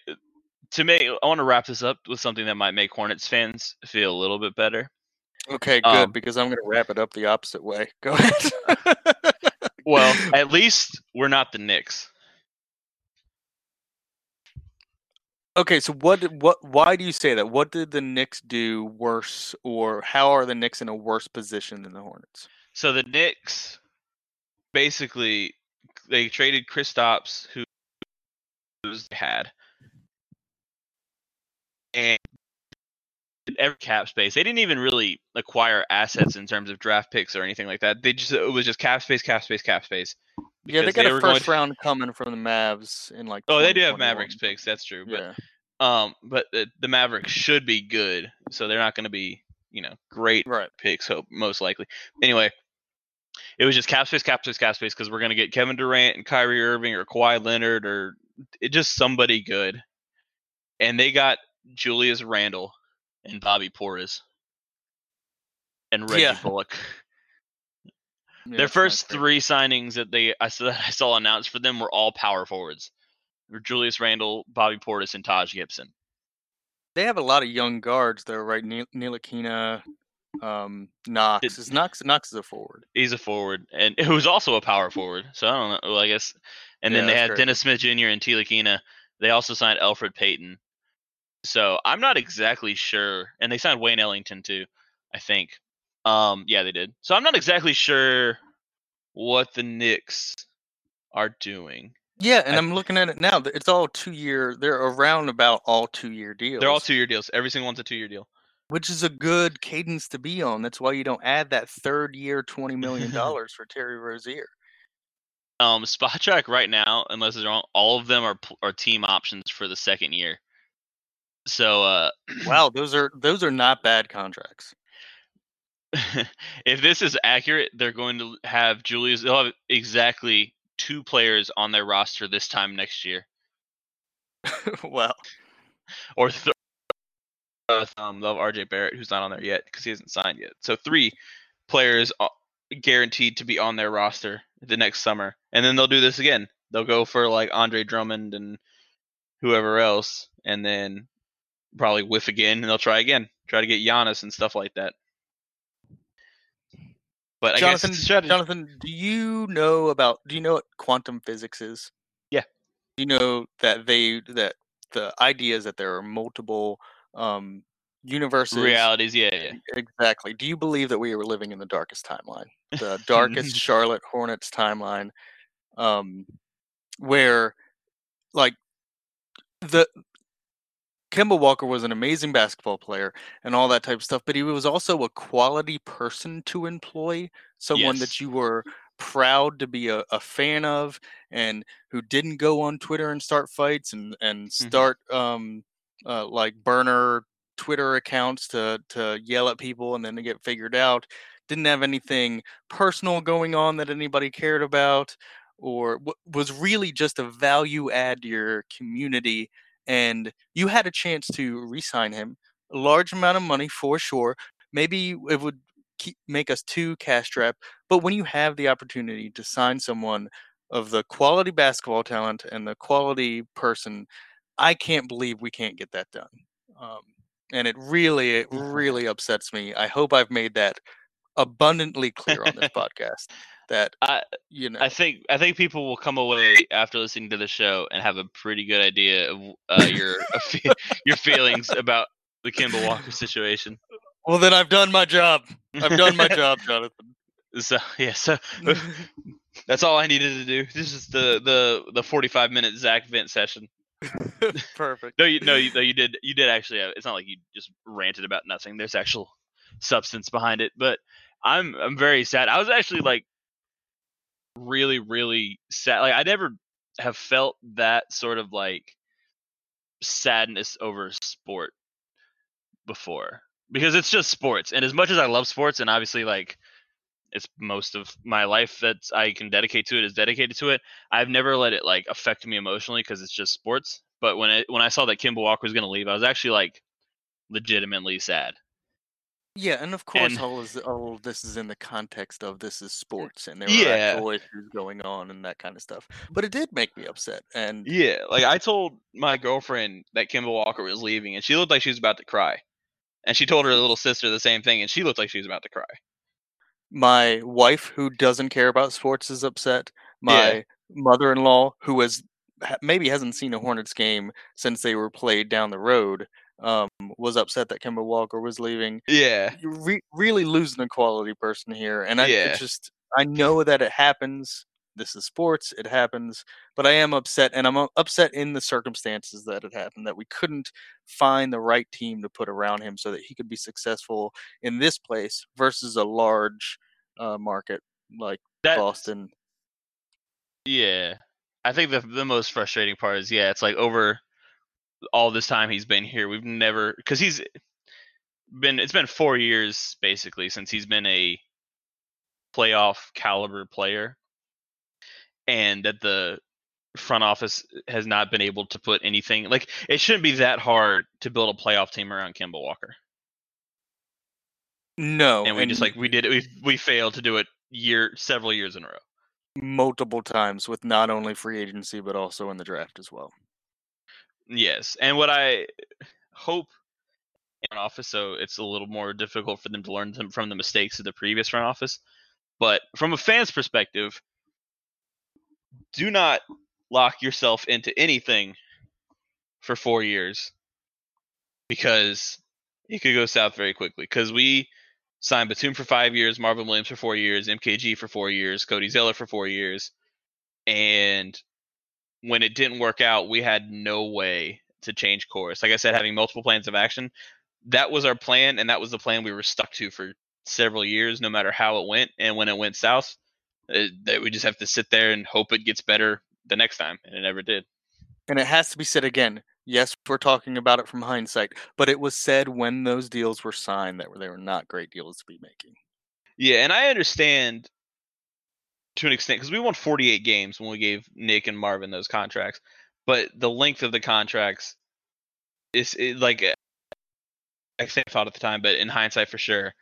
to me, I want to wrap this up with something that might make Hornets fans feel a little bit better. Okay, good Um, because I'm going to wrap it up the opposite way. Go ahead. Well, at least we're not the Knicks. Okay, so what what why do you say that? What did the Knicks do worse or how are the Knicks in a worse position than the Hornets? So the Knicks basically they traded Kristaps, who they had, and every cap space. They didn't even really acquire assets in terms of draft picks or anything like that. They just it was just cap space, cap space, cap space. Yeah, they got a were going first to- round coming from the Mavs in like Oh, they do have Mavericks picks. That's true. But Yeah. um, but the, the Mavericks should be good, so they're not going to be you know great Right. picks, hope most likely. Anyway, it was just cap space, cap space, cap space because we're gonna get Kevin Durant and Kyrie Irving or Kawhi Leonard or it, just somebody good, and they got Julius Randle and Bobby Portis and Reggie Yeah. Bullock. Yeah, Their first three signings that they I saw, I saw announced for them were all power forwards. Were Julius Randle, Bobby Portis, and Taj Gibson. They have a lot of young guards though, right? Neil Ntilikina, Um, Knox It- is Knox. Knox is a forward. He's a forward, and was also a power forward. So I don't know. Well, I guess. And then they had crazy. Dennis Smith Jr. and Ntilikina. They also signed Elfrid Payton. So I'm not exactly sure, and they signed Wayne Ellington too. I think. Um, yeah, they did. So I'm not exactly sure what the Knicks are doing. Yeah, and I- I'm looking at it now. It's all two year. They're around about all two year deals. They're all two year deals. Every single one's a two year deal. Which is a good cadence to be on. That's why you don't add that third year, twenty million dollars for Terry Rozier. Um, Spotrac right now, unless it's wrong, all of them are are team options for the second year. So uh, Wow, those are those are not bad contracts. if this is accurate, they're going to have Julius. They'll have exactly two players on their roster this time next year, well, or th- um, they'll RJ Barrett, who's not on there yet because he hasn't signed yet. So three players uh, guaranteed to be on their roster the next summer, and then they'll do this again. They'll go for like Andre Drummond and whoever else, and then probably whiff again, and they'll try again, try to get Giannis and stuff like that. But I Jonathan, guess it's a. Jonathan, do you know about? Do you know what quantum physics is? Yeah. Do you know that they that the idea is that there are multiple um, universes? realities, yeah, yeah. Exactly. Do you believe that we are living in the darkest timeline, the darkest Charlotte Hornets timeline, um, where, like, the Kemba Walker was an amazing basketball player and all that type of stuff, but he was also a quality person to employ, someone Yes. that you were proud to be a, a fan of and who didn't go on Twitter and start fights and and start um uh, like burner Twitter accounts to to yell at people and then to get figured out. Didn't have anything personal going on that anybody cared about, or w- was really just a value add to your community. And you had a chance to re-sign him, a large amount of money for sure. Maybe it would keep, make us too cash strapped, but when you have the opportunity to sign someone of the quality basketball talent and the quality person, I can't believe we can't get that done. Um, and it really, it really upsets me. I hope I've made that abundantly clear on this podcast. That I you know, I think I think people will come away after listening to the show and have a pretty good idea of uh, your your feelings about the Kemba Walker situation. well, then I've done my job. I've done my job, Jonathan. So yeah, so that's all I needed to do. This is the the the forty five minute Zach vent session. Perfect. No, you no, you, no, you did you did actually. Have, it's not like you just ranted about nothing. There's actual substance behind it. But I'm I'm very sad. I was actually like really really sad. Like I never have felt that sort of like sadness over sport before because it's just sports. And as much as I love sports, and obviously like it's most of my life that I can dedicate to it is dedicated to it. I've never let it like affect me emotionally because it's just sports. But when I when I saw that Kemba Walker was going to leave, I was actually like legitimately sad. Yeah, and of course, And- all is all of this is in the context of this is sports, and there Yeah. are actual issues going on and that kind of stuff. But it did make me upset, and Yeah, like I told my girlfriend that Kemba Walker was leaving, and she looked like she was about to cry. And she told her little sister the same thing, and she looked like she was about to cry. My wife, who doesn't care about sports, is upset. My Yeah. mother-in-law, who has maybe hasn't seen a Hornets game since they were played down the road, um, was upset that Kemba Walker was leaving. Yeah, You're re- really losing a quality person here, and I Yeah. just I know that it happens. This is sports; it happens. But I am upset, and I'm upset in the circumstances that it happened. That we couldn't find the right team to put around him so that he could be successful in this place versus a large uh, market like that Boston. Yeah, I think the the most frustrating part is yeah, it's like over all this time he's been here, we've never because he's been it's been four years basically since he's been a playoff caliber player, and that the front office has not been able to put anything like it shouldn't be that hard to build a playoff team around Kemba Walker, No, and we just like we did it, we we failed to do it year several years in a row. multiple times with not only free agency but also in the draft as well. Yes, and what I hope in office, so it's a little more difficult for them to learn them from the mistakes of the previous front office. But from a fan's perspective, do not lock yourself into anything for four years because it could go south very quickly. Because we signed Batum for five years, Marvin Williams for four years, MKG for four years, Cody Zeller for four years, and when it didn't work out, we had no way to change course. Like I said, having multiple plans of action, that was our plan, and that was the plan we were stuck to for several years, no matter how it went. And when it went south, it, that we just have to sit there and hope it gets better the next time, and it never did. And it has to be said again. Yes, we're talking about it from hindsight, but it was said when those deals were signed that they were not great deals to be making. Yeah, and I understand to an extent because we won 48 games when we gave Nick and Marvin those contracts, but the length of the contracts is it, like uh, I thought at the time, but in hindsight, for sure,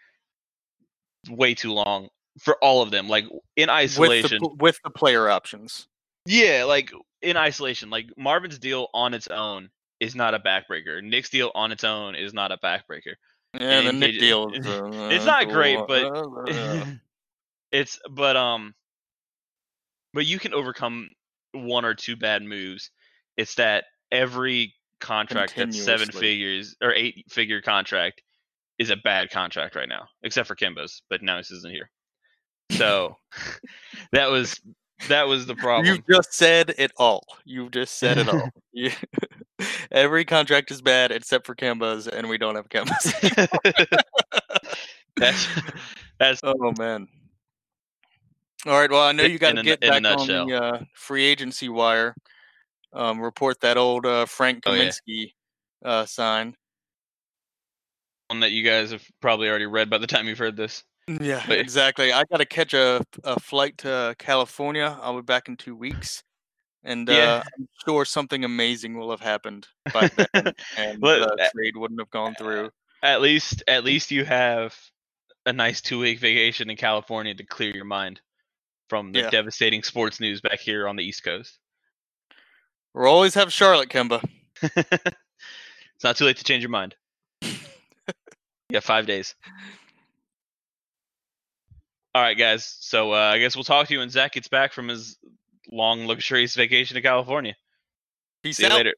way too long for all of them. Like in isolation, with the, with the player options. Yeah, like in isolation, like Marvin's deal on its own is not a backbreaker. Nick's deal on its own is not a backbreaker. Yeah, the Nick deal. Uh, it's not great, but it's but um, but you can overcome one or two bad moves. It's that every contract that's seven figures or eight figure contract is a bad contract right now, except for Kemba's, but now this isn't here. So that was that was the problem. You just said it all. You just said it all. Every contract is bad except for Kemba's, and we don't have Kemba's. that's that's oh man. All right. Well, I know you got to get back on the uh, free agency wire. Um, report that old uh, Frank Kaminsky oh, yeah. uh, sign. One that you guys have probably already read by the time you've heard this. Yeah, but, exactly. I got to catch a, a flight to California. I'll be back in two weeks, and yeah. uh, I'm sure something amazing will have happened by then, and but, the trade wouldn't have gone through. At least, at least you have a nice two week vacation in California to clear your mind from the yeah. devastating sports news back here on the East Coast. We'll always have Charlotte, Kemba. it's not too late to change your mind. yeah, five days. All right, guys. So uh, I guess we'll talk to you when Zach gets back from his long, luxurious vacation to California. Peace See out. you later.